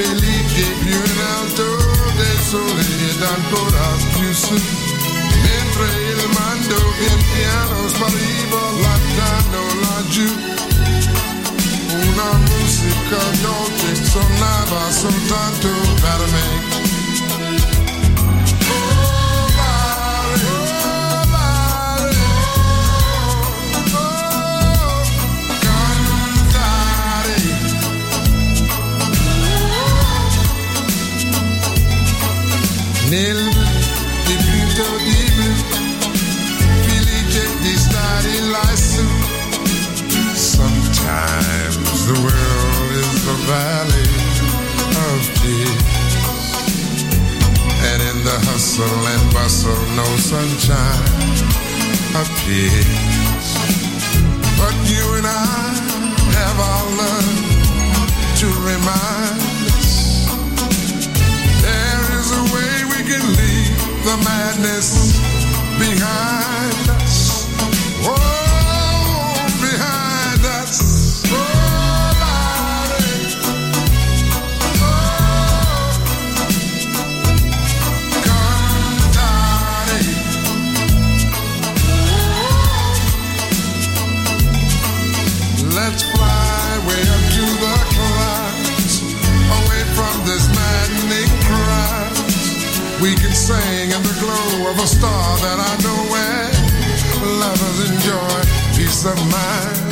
felice più in alto del sole ed ancora più su. Mentre il mando pian piano spariva lontano laggiù. Una musica dolce suonava soltanto per me. Sometimes the world is a valley of tears, and in the hustle and bustle, no sunshine appears. But you and I have our love to remind the madness behind us. sang in the glow of a star that I know where lovers enjoy peace of mind.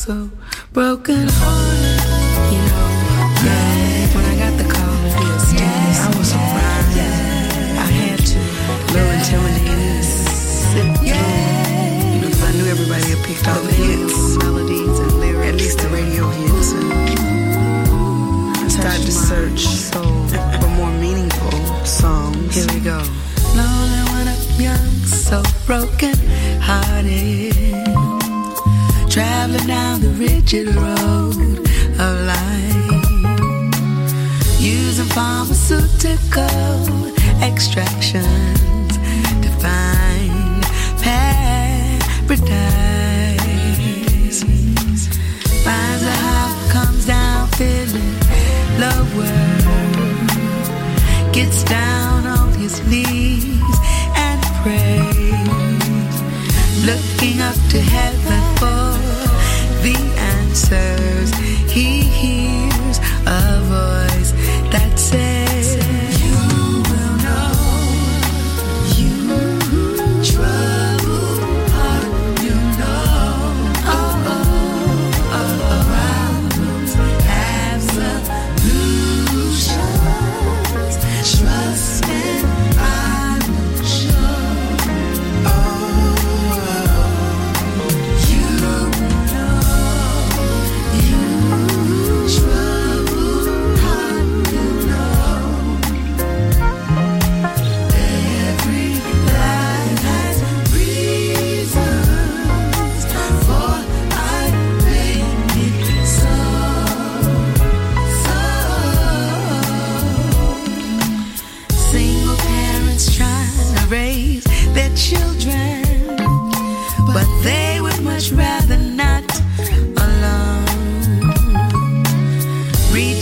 so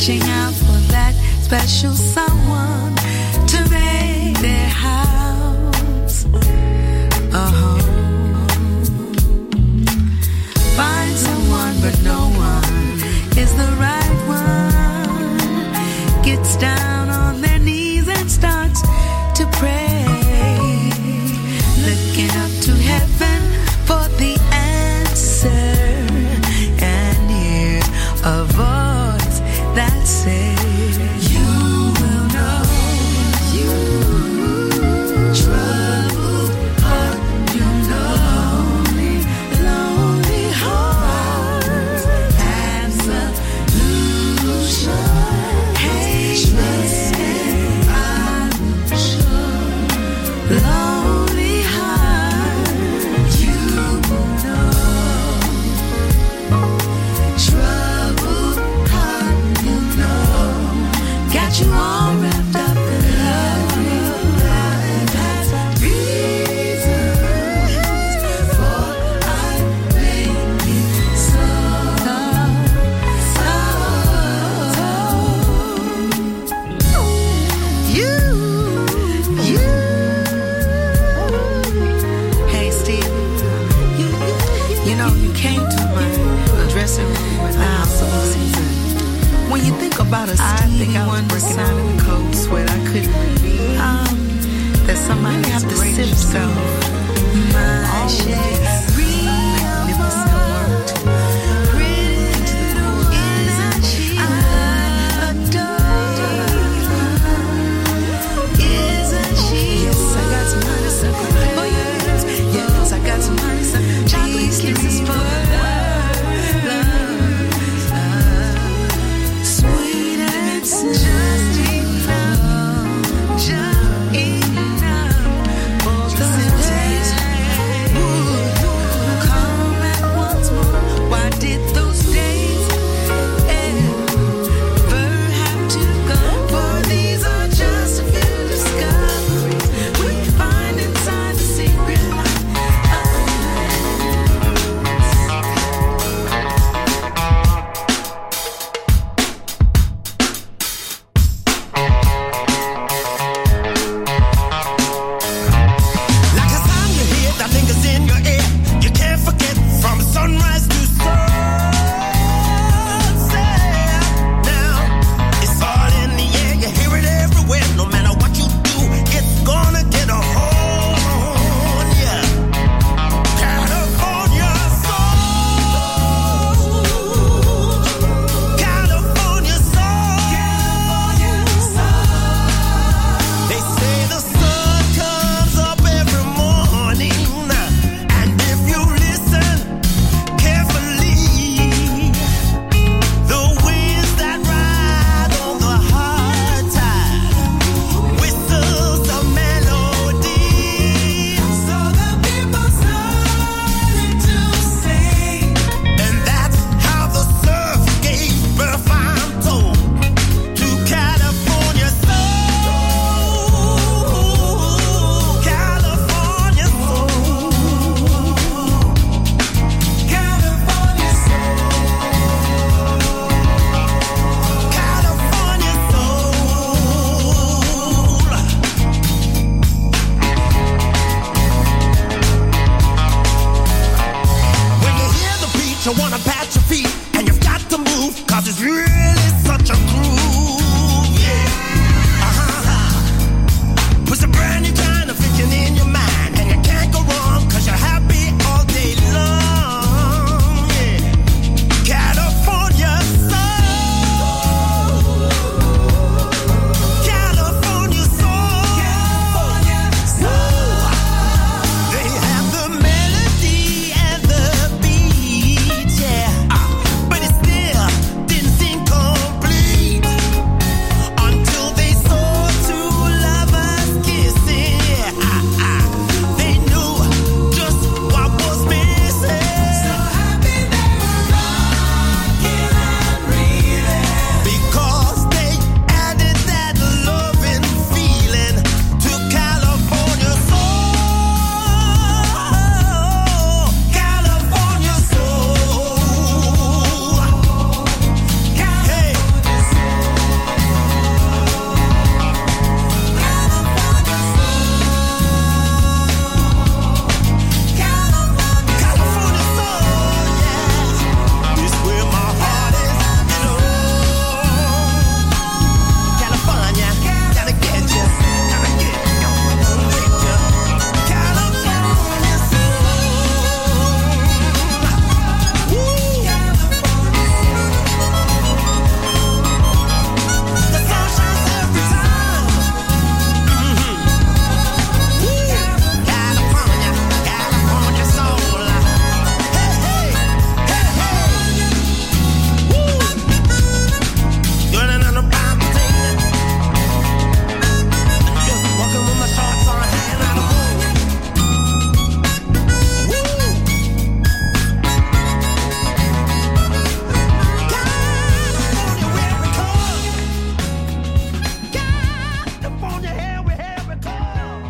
Reaching out for that special someone I wanna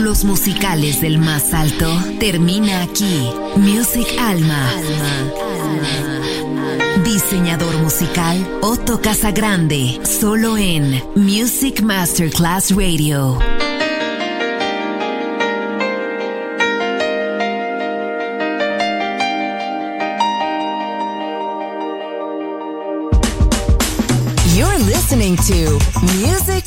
Espectáculos musicales del más alto termina aquí. Music Alma. Diseñador musical Otto Casagrande, solo en Music Masterclass Radio. You're listening to Music